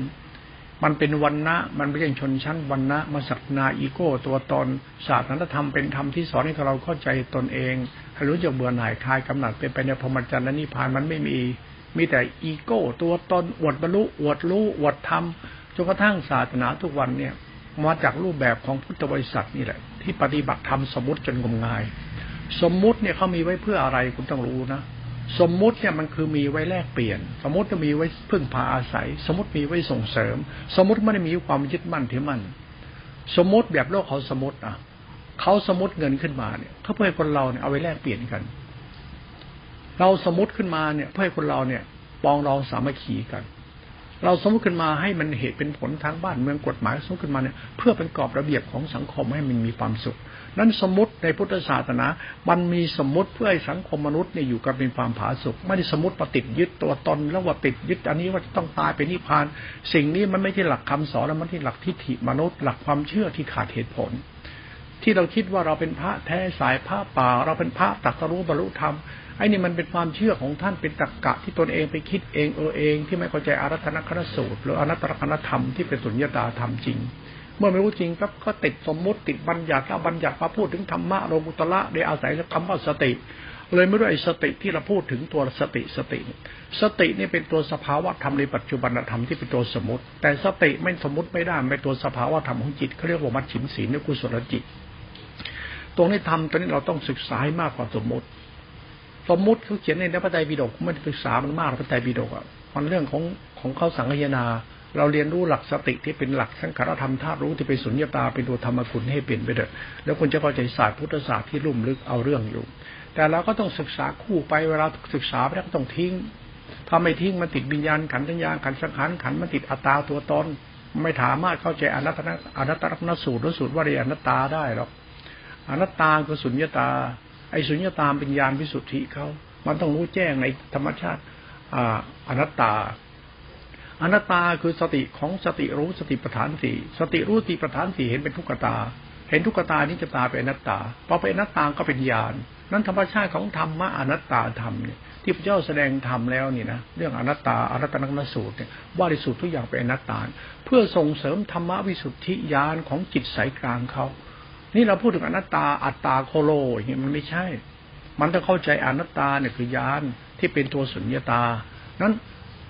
มันเป็นวันนะมันไม่ใช่ชนชั้นวันนะมาสักนาอีโก้ ตัวตนศาสตร์นาธรรมเป็นธรรมที่สอนให้เราเข้าใจตนเองให้รู้จักเบื่อหน่ายคลายกำหนัดเป็นไปในพรหมจรรย์และนิพพานมันไม่มี มีแต่อีโก้ ตัวตนอวดบรรลุอวดรู้อวดธรรมจนกระทั่งศาสนาทุกวันเนี่ยมาจากรูปแบบของพุทธบริษัทนี่แหละ ที่ปฏิบัติธรรมสมมติจนงมงาย สมมุติเนี่ยเขามีไว้เพื่ออะไรคุณต้องรู้นะ สมมุติเนี่ยมันคือมีไว้แลกเปลี่ยน สมมติจะมีไว้พึ่งพาอาศัย สมมติมีไว้ส่งเสริม สมมติไม่ได้มีความยึดมั่นถือมั่นสมมติแบบโลกเขาสมมติอะเขาสมมติเงินขึ้นมาเนี่ยเขาเพื่อให้คนเราเนี่ยเอาไว้แลกเปลี่ยนกัน เราสมมติขึ้นมาเนี่ย เพื่อให้คนเราเนี่ยปองรองสามัคคีกัน เราสมมติขึ้นมาให้มันเหตุเป็นผลทางบ้านเมืองกฎหมายสมมติขึ้นมาเนี่ย เพื่อเป็นกรอบระเบียบของสังคมให้มันมีความสุข นั้นสมมติในพุทธศาสนา มันมีสมมติเพื่อให้สังคมมนุษย์เนี่ยอยู่กันเป็นความผาสุกไม่ได้สมมติปฏิดยึดตัวตนแล้วว่าติดยึดอันนี้ว่าจะต้องตายเป็นนิพพาน สิ่งนี้มันไม่ใช่หลักคำสอนแล้วมันที่หลักทิฏฐิมนุษย์ หลักความเชื่อที่ขาดเหตุผล ที่เราคิดว่าเราเป็นพระแท้สายพระป่า เราเป็นพระตักรู้บรรลุธรรมไอ้นี่มันเป็นความเชื่อของท่านเป็นตรรกกะที่ตนเองไปคิดเองเออเอง ที่ไม่เข้าใจอารัธนคณสูตร หรืออนัตตลกนธรรมที่เป็นสุญญตาธรรมจริง เมื่อไม่รู้จริงก็ก็ติดสมมุติติดบัญญัติแล้วบัญญัติมาพูดถึงธรรมะโลกุตละโดยอาศัยคำว่าสติ เลยไม่รู้ไอ้สติที่เราพูดถึงตัวสติสติ สตินี่เป็นตัวสภาวะธรรมในปัจจุบันธรรมที่เป็นตัวสมมติ แต่สติไม่สมมติไม่ได้เป็นตัวสภาวะธรรมของจิตเขาเรียกว่ามัชฉิมศีลนกุศลจิต ตรงนี้ทำตรงนี้เราต้องศึกษาให้มากกว่าสมมติ สมมติเขาเขียนในพระไตรปิฎกไม่ได้ศึกษามันมากพระไตรปิฎกอะมันเรื่องของของเขาสังยนา เราเรียนรู้หลักสติที่เป็นหลักสังขารธรรมธาตุรู้ที่เป็นสุญญตาเป็นตัวธรรมคุณให้เปลี่ยนไปเถอะแล้วคุณจะเข้าใจศาสตร์พุทธศาสตร์ที่ลุ่มลึกเอาเรื่องอยู่ แต่เราก็ต้องศึกษาคู่ไปเวลาศึกษาไปแล้วก็ต้องทิ้งถ้าไม่ทิ้งมันติดวิญญาณขันธัญญาขันสังขารขันมันติดอัตตาตัวตนไม่ถามารถเข้าใจอนัตตนอนัตตลักษณสูตรหรือสูตรว่าเรียนอนัตตาได้หรอกอนัตตาคือสุญญตา ไอ้สุญญตาเป็นญาณวิสุทธิเขามันต้องรู้แจ้งในธรรมชาติอนัตตา อนัตตาคือสติของสติรู้สติปัฏฐานสี่สติรู้สติปัฏฐานสี่เห็นเป็นทุกขตา เห็นทุกขตานี้จะตาเป็นอนัตตาพอเป็นอนัตตาก็เป็นญาณนั้นธรรมชาติของธรรมะอนัตตาธรรมเนี่ยที่พระเจ้าแสดงธรรมแล้วนี่นะเรื่องอนัตตาอนัตตนักนสูตรเนี่ยว่าดิสุททุกอย่างเป็นอนัตตา เพื่อส่งเสริมธรรมวิสุทธิญาณของจิตสายกลางเขานี่เราพูดถึงอนัตตาอัตตาโคโลอย่างนี้มันไม่ใช่ มันต้องเข้าใจอนัตตาเนี่ยคือยานที่เป็นตัวสุญญตา นั้น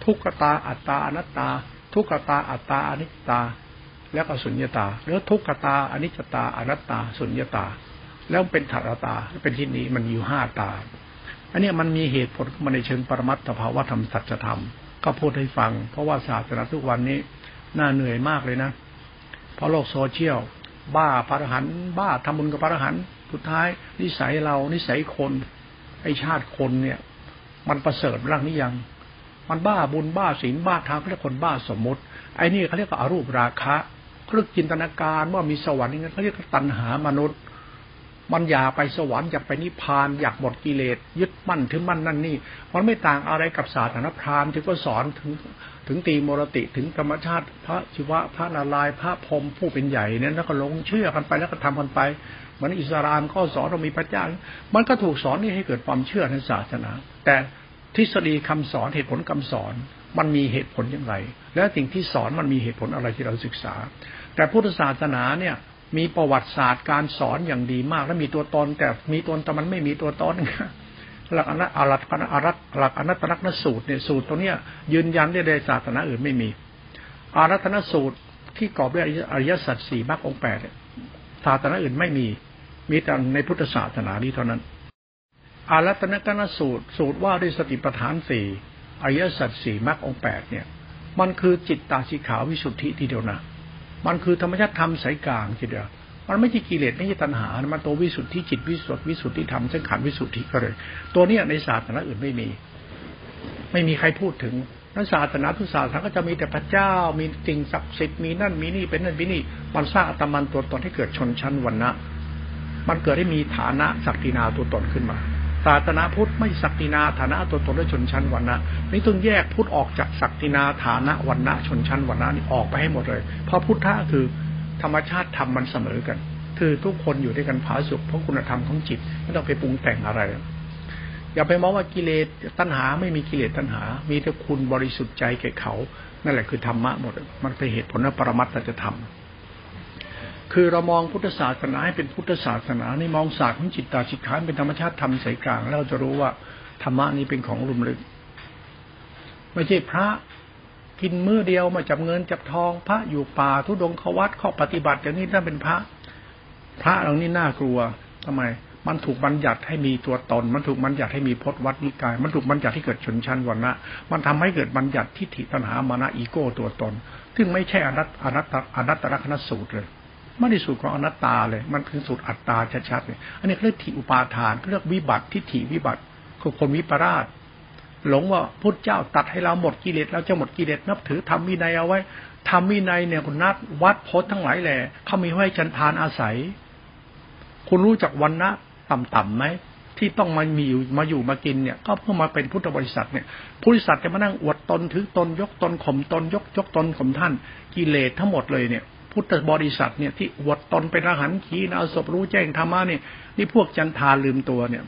ทุกขตาอัตตาอนัตตา ทุกขตาอัตตาอนิจตา แล้วก็สุญญตาแล้วทุกขตาอนิจตาอนัตตา สุญญตา แล้วเป็นถัตตาเป็นที่นี้มันอยู่ห้าตา อันนี้มันมีเหตุผลมาในเชิงปรมัตถภาวะธรรมสัจธรรม ก็พูดให้ฟัง เพราะว่าศาสนาทุกวันนี้น่าเหนื่อยมากเลยนะ เพราะโลกโซเชียล บ้าพระอรหันต์บ้าทำบุญกับพระอรหันต์สุดท้าย นิสัยเรานิสัยคนไอชาติคนเนี่ย มันประเสริฐร่างนี้ยัง มันบ้าบุญบ้าศีลบ้าทางเขาเรียกคนบ้าสมมติ ไอ้นี่เขาเรียกว่าอารูปราคะเขาเรียกจินตนาการว่ามีสวรรค์อย่างนั้นเขาเรียกตัณหามนุษย์ มันอยากไปสวรรค์อยากไปนิพพานอยากหมดกิเลสยึดมั่นถือมั่นนั่นนี่ มันไม่ต่างอะไรกับศาสนาพราหมณ์ที่ก็สอนถึงถึงตีมรติถึงธรรมชาติ พระชีวะพระนารายพระพรหมผู้เป็นใหญ่เนี่ยแล้วก็ลงเชื่อกันไปแล้วก็ทำกันไปมือนอิสลามก็สอนเรามีพระเจ้า มันก็ถูกสอนนี่ให้เกิดความเชื่อในศาสนา แต่ ทฤษฎีคำสอนเหตุผลคำสอนมันมีเหตุผลอย่างไร และสิ่งที่สอนมันมีเหตุผลอะไรที่เราศึกษา แต่พุทธศาสนาเนี่ยมีประวัติศาสตร์การสอนอย่างดีมาก และมีตัวตนแต่มีตัวตนแต่มันไม่มีตัวตนหลักอนัตอรัตอารัตหลักอนัตตลักษณสูตรเนี่ยสูตรตัวเนี้ยยืนยันได้ในศาสนาอื่นไม่มีอารัตนสูตรที่กรอบด้วยอริยสัจสี่มรรคองแปดศาสนาอื่นไม่มี มีแต่ในพุทธศาสนานี้เท่านั้น อารัตนกนสูตร สูตรว่าด้วยสติปัฏฐานสี่อริยสัจสี่มรรคองแปดเนี่ย มันคือจิตตาสีขาววิสุทธิทีเดียวนะมันคือธรรมชาติธรรมสายกลางทีเดียวมันไม่ใช่กิเลสไม่ใช่ตัณหา มันตัววิสุทธิจิตวิสุทธิวิสุทธิธรรมเส้นขันวิสุทธิก็เลย ตัวเนี้ยในศาสนาอื่นไม่มี ไม่มีใครพูดถึงนัศาสนาทุกศาสนาก็จะมีแต่พระเจ้า มีสิ่งศักดิ์สิทธิ์มีนั่นมีนี่เป็นนั่นมีนี่ มันสร้างอัตมันตัวตนให้เกิดชนชั้นวันนะมันเกิดให้มีฐานะศักดินาตัวตนขึ้นมา ศาสนาพุทธไม่ศักดินาฐานะตัวตนและชนชั้นวันนะนี่ต้องแยกพุทธออกจากศักดินาฐานะวันนะชนชั้นวันนะนี่ออกไปให้หมดเลย เพราะพุทธะคือธรรมชาติธรรมมันเสมอกัน คือทุกคนอยู่ด้วยกันผาสุขเพราะคุณธรรมของจิตไม่ต้องไปปรุงแต่งอะไร อย่าไปมองว่ากิเลสตัณหาไม่มีกิเลสตัณหา มีแต่คุณบริสุทธิ์ใจแก่เขา นั่นแหละคือธรรมะหมด มันเป็นเหตุผลและปรมัตถจะทำ คือเรามองพุทธศาสนาให้เป็นพุทธศาสนาในมองศาสตร์ของจิตตาจิตขานเป็นธรรมชาติธรรมสายกลางแล้วจะรู้ว่าธรรมะนี้เป็นของรุมลึก ไม่ใช่พระกินมื้อเดียวมาจับเงินจับทองพระอยู่ป่าทุดงขวัตข้อปฏิบัติอย่างนี้ถ้าเป็นพระ พระเหล่านี้น่ากลัวทำไม มันถูกบัญญัติให้มีตัวตน มันถูกบัญญัติให้มีพจนวัดนิกาย มันถูกบัญญัติให้เกิดชนชั้นวันนะมันทำให้เกิดบัญญัติทิฏฐิตัณหามานะอีโก้ตัวตน ซึ่งไม่ใช่อนัตอนัตอนัตตลกษณสูตรเลย ไม่ได้สูตรของอนัตตาเลย มันคือสูตรอัตตาชัดๆเลยอันนี้เรียกทิอุปาทานเรียกวิบัติทิฏฐิวิบัติคือคนวิปราชหลงว่าพุทธเจ้าตัดให้เราหมดกิเลสเราจะหมดกิเลสนับถือทำวินัยเอาไว้ทำวินัยเนี่ยคุณนัดวัดพจน์ทั้งหลายแหละเขามีไว้ชันทานอาศัย คุณรู้จักวันนะต่ำๆไหมที่ต้องมามีอยู่มาอยู่มากินเนี่ยก็เพื่อมาเป็นพุทธบริษัทเนี่ยพุทธบริษัทจะมานั่งอวดตนถือตนยกตนข่มตนยกยกตนข่มท่าน กิเลสทั้งหมดเลยเนี่ย พุทธบริษัทเนี่ยที่อวดตนเป็นอรหันต์ขีนาศพรู้แจ้งธรรมะเนี่ยนี่พวกจันทานลืมตัวเนี่ย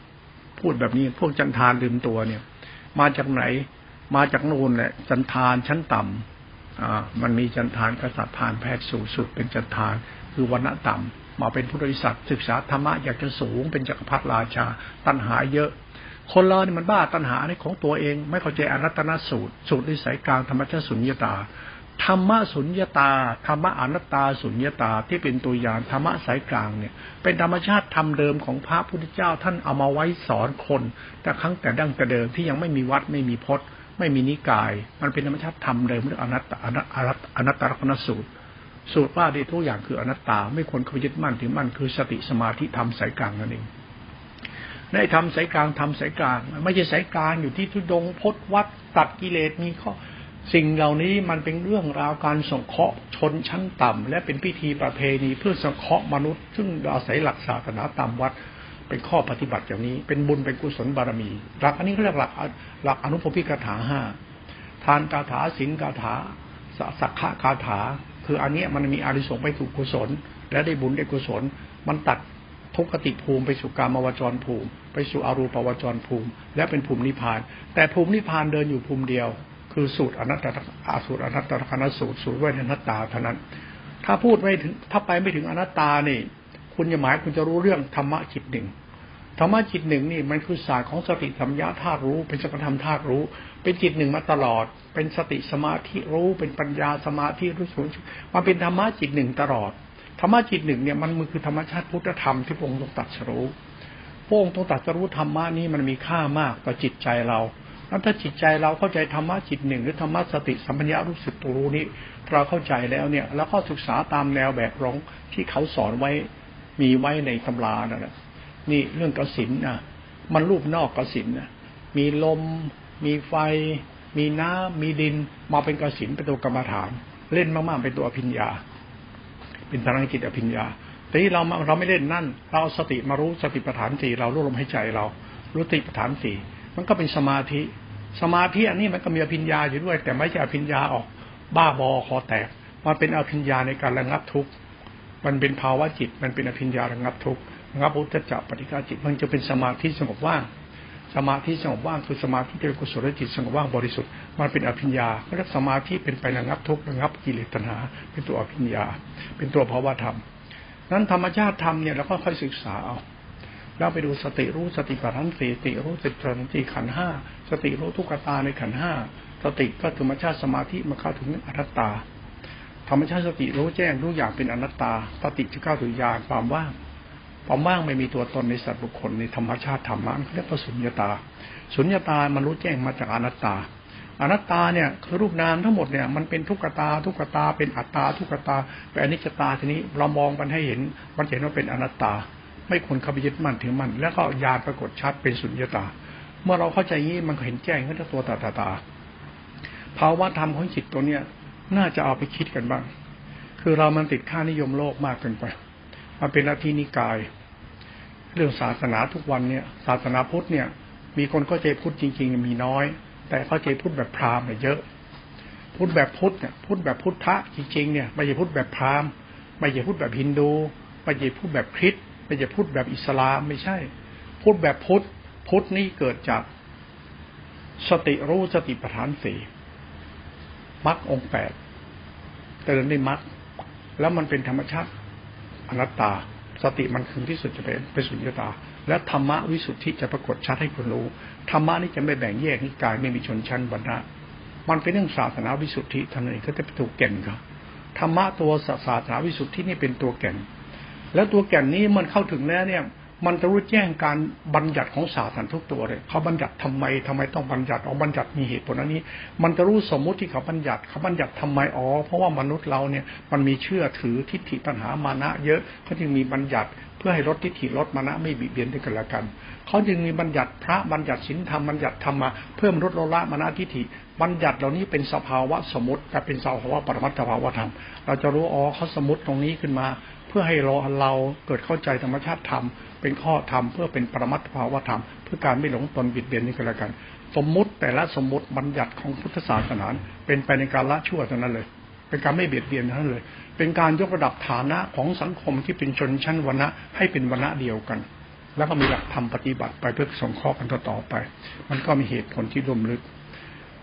พูดแบบนี้พวกจันทานลืมตัวเนี่ย มาจากไหน มาจากโน่นแหละจันทานชั้นต่ำอ่ามันมีจันทานกษัตริย์ทานแพทย์สูงสุดเป็นจันทานคือวันณะต่ำมาเป็นพุทธบริษัทศึกษาธรรมะอยากจะสูงเป็นจักรพรรดิราชา ตัณหาเยอะคนเราเนี่ยมันบ้าตัณหาในของตัวเอง ไม่เข้าใจอนัตตนสูตร สูตรในสายกลางธรรมชาติสุญญตา ธรรมะสุญญาตาธรรมะอนัตตาสุญญาตาที่เป็นตัวอย่างธรรมะสายกลางเนี่ย เป็นธรรมชาติธรรมเดิมของพระพุทธเจ้าท่านเอามาไว้สอนคน แต่ครั้งแต่ดั้งแต่เดิมที่ยังไม่มีวัดไม่มีพจน์ ไม่มีนิกาย มันเป็นธรรมชาติธรรมเดิมเรื่องอนัตตาอนัตอนัตตลักษณสูตร สูตรว่าได้ทุกอย่างคืออนัตตาไม่ควรเข้ายึดมั่นถือมั่นคือสติสมาธิธรรมสายกลางนั่นเองในธรรมสายกลางธรรมสายกลาง ไม่ใช่สายกลางอยู่ที่ทุดงพจน์วัดตัดกิเลสมีข้อ สิ่งเหล่านี้มันเป็นเรื่องราวการสงเคราะห์ชนชั้นต่ำและเป็นพิธีประเพณีเพื่อสงเคราะห์มนุษย์ ซึ่งอาศัยหลักศาสนาตามวัดเป็นข้อปฏิบัติอย่างนี้ เป็นบุญเป็นกุศลบารมี หลักอันนี้เขาเรียกหลักหลักอนุปพิกถาห้าทานคาถาศีลคาถาสักขะคาถา คืออันนี้มันมีอาริสงไปถูกกุศล และได้บุญได้กุศล มันตัดทุกขติภูมิไปสู่กามวจรภูมิ ไปสู่อรูปวจรภูมิ และเป็นภูมินิพพาน แต่ภูมินิพพานเดินอยู่ภูมิเดียว คือสูตรอนัตตาสูตรอนัตตลกนสูตรสูตรเวทนัตตาเท่านั้น ถ้าพูดไม่ถึงถ้าไปไม่ถึงอนัตตานี่ คุณจะหมายคุณจะรู้เรื่องธรรมะจิตหนึ่งธรรมะจิตหนึ่งนี่มันคือศาสตร์ของสติสัมยาธาตุรู้ เป็นสกธรรมธาตุรู้ เป็นจิตหนึ่งมาตลอด เป็นสติสมาธิรู้ เป็นปัญญาสมาธิรู้สูงมาเป็นธรรมะจิตหนึ่งตลอดธรรมะจิตหนึ่งเนี่ยมันมันคือธรรมชาติพุทธธรรมที่พระองค์ทรงตรัสรู้พระองค์ทรงตรัสรู้ธรรมะนี้มันมีค่ามากต่อจิตใจเรา แล้วถ้าจิตใจเราเข้าใจธรรมะจิตหนึ่งหรือธรรมะสติสัมปัญญารู้สึกตัวรู้นี้เราเข้าใจแล้วเนี่ยแล้วก็ศึกษาตามแนวแบบร้องที่เขาสอนไว้มีไว้ในตำรานั่นแหละนี่เรื่องกสินอะ มันรูปนอกกสินนะมีลม มีไฟ มีน้ำมีดิน มาเป็นกสินเป็นตัวกรรมฐาน เล่นมากๆเป็นตัวอภิญญา เป็นพลังจิตอภิญญาแต่ที่เราเราไม่เล่นนั่น เราเอาสติมารู้สติปัฏฐานสี่เรารู้ลมหายใจเรา รู้สติปัฏฐานสี่ มันก็เป็นสมาธิ สมาธิอันนี้มันก็มีอภิญญาอยู่ด้วย แต่ไม่ใช่อภิญญาออก บ้าบอคอแตกมันเป็นอภิญญาในการระงับทุกข์มันเป็นภาวะจิต มันเป็นอภิญญาระงับทุกข์ระงับอุตจักปฏิฆาจิต มันจะเป็นสมาธิสงบว่าง สมาธิสงบว่างคือสมาธิเป็นกุศลจิตสงบว่างบริสุทธิ์มันเป็นอภิญญาเรียกสมาธิเป็นไประงับทุกข์ระงับกิเลสตัณหา เป็นตัวอภิญญา เป็นตัวภาวะธรรมนั้นธรรมชาติธรรมเนี่ยเราก็ค่อยศึกษาเอา แล้วไปดูสติรู้สติปัฏฐานสี่สติรู้สติปัฏฐานสี่ขันห้าสติรู้ทุกขตาในขันห้าสติก็ธรรมชาติสมาธิมาเข้าถึงอนัตตา ธรรมชาติสติรู้แจ้งรู้อย่างเป็นอนัตตา สติจะเข้าถึงญาณความว่างความว่างไม่มีตัวตนในสัตว์บุคคลในธรรมชาติธรรมะเรียกว่าสุญญตา สุญญตามันรู้แจ้งมาจากอนัตตา อนัตตาเนี่ยคือรูปนามทั้งหมดเนี่ยมันเป็นทุกขตา ทุกขตาเป็นอัตตา ทุกขตาเป็นอนิจจตาทีนี้เรามองมันให้เห็นมันเห็นว่าเป็นอนัตตา ไม่ควรเข้าไปยึดมั่นถือมั่นแล้วก็ญาณปรากฏชัดเป็นสุญญตา เมื่อเราเข้าใจงี้มันเห็นแจ้งขึ้นตัวตาตาตาภาวะธรรมของจิตตัวเนี้ยน่าจะเอาไปคิดกันบ้าง คือเรามันติดค่านิยมโลกมากเกินไปมันเป็นลัทธินิกาย เรื่องศาสนาทุกวันเนี่ย ศาสนาพุทธเนี่ย มีคนเข้าใจพุทธจริง ๆ มีน้อย แต่เข้าใจพุทธแบบพราหมณ์เยอะพุทธแบบพุทธเนี่ยพุทธแบบพุทธะจริงๆเนี่ยไม่ใช่พุทธแบบพราหมณ์ไม่ใช่พุทธแบบฮินดูไม่ใช่พุทธแบบคริสต์ ไม่ใช่พุทธแบบอิสลามไม่ใช่ พุทธแบบพุทธพุทธนี่เกิดจากสติรู้สติปัฏฐานสี่มรรคองแปดเตือนในมรรคแล้วมันเป็นธรรมชาติอนัตตา สติมันคือที่สุดจะเป็นเป็นสุญญตา และธรรมะวิสุทธิจะปรากฏชัดให้คนรู้ธรรมะนี่จะไม่แบ่งแยกนิกายไม่มีชนชั้นวรรณะมันเป็นเรื่องศาสนาวิสุทธิท่านเองก็จะเป็นตัวแก่นครับธรรมะตัวศาสนาวิสุทธินี่เป็นตัวแก่น แล้วตัวแก่นนี้มันเข้าถึงแล้วเนี่ย มันจะรู้แจ้งการบัญญัติของศาสตร์ทุกตัวเลยเขาบัญญัติทำไมทำไมต้องบัญญัติออกบัญญัติมีเหตุผลอันนี้ มันจะรู้สมมุติที่เขาบัญญัติเขาบัญญัติทำไมอ๋อเพราะว่ามนุษย์เราเนี่ยมันมีเชื่อถือทิฏฐิปัญหามานะ เยอะเขาจึงมีบัญญัติเพื่อให้ลดทิฏฐิลดมานะไม่บีบเบียนด้วยกันละกันเขาจึงมีบัญญัติพระบัญญัติศีลธรรมบัญญัติธรรมมาเพิ่มลดโลละมานะทิฏฐิบัญญัติเหล่านี้เป็นสภาวะสมมติแต่เป็นสภาวะปรมัตถภาวะธรรม เราจะรู้อ๋อเขาสมมติตรงนี้ขึ้นมา เพื่อให้เราเราเกิดเข้าใจธรรมชาติธรรม เป็นข้อธรรมเพื่อเป็นปรมัตถภาวธรรม เพื่อการไม่หลงตนบิดเบียนนี่ก็แล้วกัน สมมุติแต่ละสมมติบัญญัติของพุทธศาสนาเป็นไปในการละชั่วเท่านั้นเลย เป็นการไม่เบียดเบียนเท่านั้นเลย เป็นการยกระดับฐานะของสังคมที่เป็นชนชั้นวรรณะให้เป็นวรรณะเดียวกัน แล้วก็มีหลักธรรมปฏิบัติไปเพื่อส่งข้อกันต่อไป มันก็มีเหตุผลที่ร่มลึก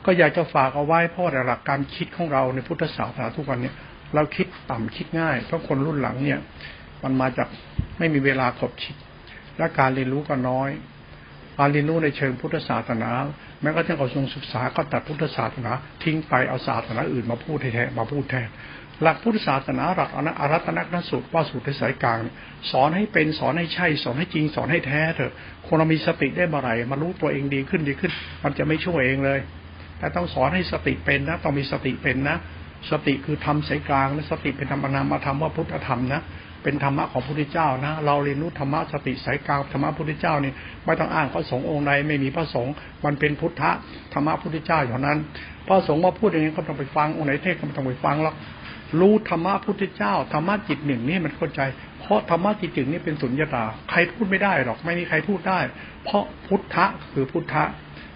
ก็อยากจะฝากเอาไว้เพราะหลักการคิดของเราในพุทธศาสนาทุกวันนี้ เราคิดต่ำคิดง่าย เพราะคนรุ่นหลังเนี่ย มันมาจากไม่มีเวลาขบคิด และการเรียนรู้ก็น้อยการเรียนรู้ในเชิงพุทธศาสนา แม้กระทั่งกระทรวงศึกษาก็ตัดพุทธศาสนา ทิ้งไปเอาศาสนาอื่นมาพูดแทนมาพูดแทน หลักพุทธศาสนาหลักอนารัตนกนสูตรว่าสูตรสายกลาง สอนให้เป็นสอนให้ใช่ สอนให้จริงสอนให้แท้เถอะ คนเรามีสติได้เมื่อไหร่มารู้ตัวเองดีขึ้นดีขึ้น มันจะไม่ช่วยเองเลย แต่ต้องสอนให้สติเป็นนะ ต้องมีสติเป็นนะ สติคือธรรมสายกลางและสติเป็นธรรมนามธรรมว่าพุทธธรรมนะเป็นธรรมะของพระพุทธเจ้านะ เราเรียนรู้ธรรมะสติสายกลางธรรมะพระพุทธเจ้านี่ไม่ต้องอ้างพระสงฆ์องค์ใดไม่มีพระสงฆ์มันเป็นพุทธะธรรมะพระพุทธเจ้าอย่างนั้นพระสงฆ์มาพูดอย่างนี้ก็ต้องไปฟังองค์ไหนเทศก็ต้องไปฟังหรอกรู้ธรรมะพุทธเจ้าธรรมะจิตหนึ่งนี่มันเข้าใจ เพราะธรรมะจิตหนึ่งนี่เป็นสุญญตา ใครพูดไม่ได้หรอกไม่มีใครพูดได้ เพราะพุทธะคือพุทธะ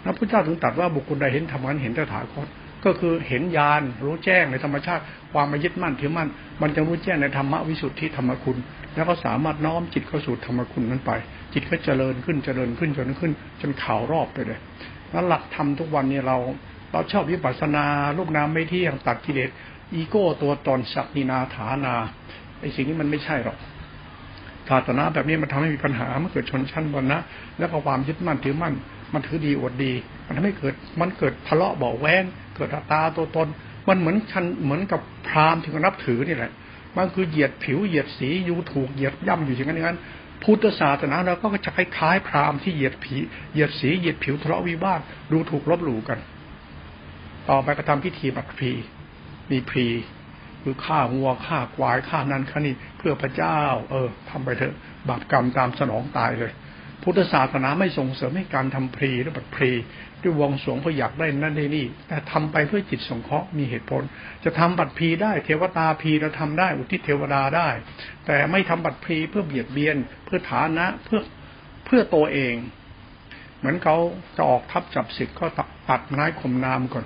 แล้วพระเจ้าถึงตรัสว่าบุคคลใดเห็นธรรมะเห็นตถาคต ก็คือเห็นญาณรู้แจ้งในธรรมชาติความมายึดมั่นถือมั่น มันจะรู้แจ้งในธรรมวิสุทธิธรรมคุณ แล้วก็สามารถน้อมจิตเข้าสู่ธรรมคุณนั้นไป จิตก็เจริญขึ้นเจริญขึ้นจนขึ้น จนข่าวรอบไปเลยแล้วหลักธรรมทุกวันนี้เราเราชอบวิปัสสนาลูกน้ำไม่เที่ยงตัดกิเลสอีโก้ตัวตนศักดินาฐานาไอ้สิ่งนี้มันไม่ใช่หรอกศาสนาแบบนี้มันทำให้มีปัญหามันเกิดชนชั้นวรรณะแล้วก็ความยึดมั่นถือมั่น มันถือดีอวดดี มันทำให้เกิดมันเกิดทะเลาะเบาแวง กิดอัตตาตัวตน มันเหมือนชันเหมือนกับพราหมณ์ที่เขานับถือนี่แหละ มันคือเหยียดผิวเหยียดสียูถูกเหยียดย่ำอยู่อย่างนั้นอย่างนั้นพุทธศาสนาเราก็จะคล้ายๆพราหมณ์ที่เหยียดผีเหยียดสีเหยียดผิวทะเลาะวิวาทดูถูกลบหลู่กัน ต่อไปก็ทำพิธีบัตรพีมีพีคือฆ่าวัวฆ่าควายฆ่านั้นฆ่านี่เพื่อพระเจ้า เออทำไปเถอะบาปกรรมตามสนองตายเลย พุทธศาสนาไม่ส่งเสริมให้การทำพรีหรือบัตรพรีด้วยวงสวงเพื่ออยากได้นั่นได้นี่ แต่ทำไปเพื่อจิตสงเคราะห์มีเหตุผล จะทำบัตรพรีได้ เทวตาพรีเราทำได้ อุทิศเทวดาได้ แต่ไม่ทำบัตรพรีเพื่อเบียดเบียน เพื่อฐานะเพื่อเพื่อตัวเอง เหมือนเขาจะออกทับจับศึกก็ตัดไม้ข่มนามก่อน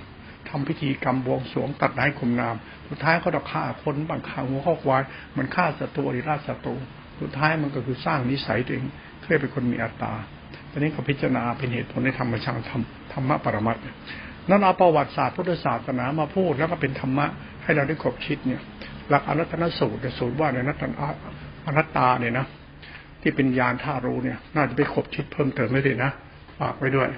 ทำพิธีกรรมบวงสวง ตัดไม้ข่มนาม สุดท้ายเขาจะฆ่าคนบางฆ่าหัวข้อควายมือนฆ่าศัตรูอริราชศัตรูสุดท้ายมันก็คือสร้างนิสัยตัวเอง เรียกเป็นคนมีอัตตาตอนนี้ก็พิจารณาเป็นเหตุผลในธรรมชาติธรรมธรรมะปรมัตนั้นเอาประวัติศาสตร์พุทธศาสนามาพูดแล้วก็เป็นธรรมะให้เราได้ขบคิดเนี่ย หลักอนัตตนสูตรสูตรว่าในนัตตอนัตตาเนี่ยนะที่เป็นญาณท่ารู้เนี่ย น่าจะไปขบคิดเพิ่มเติมไม่ได้นะฝากไว้ด้วย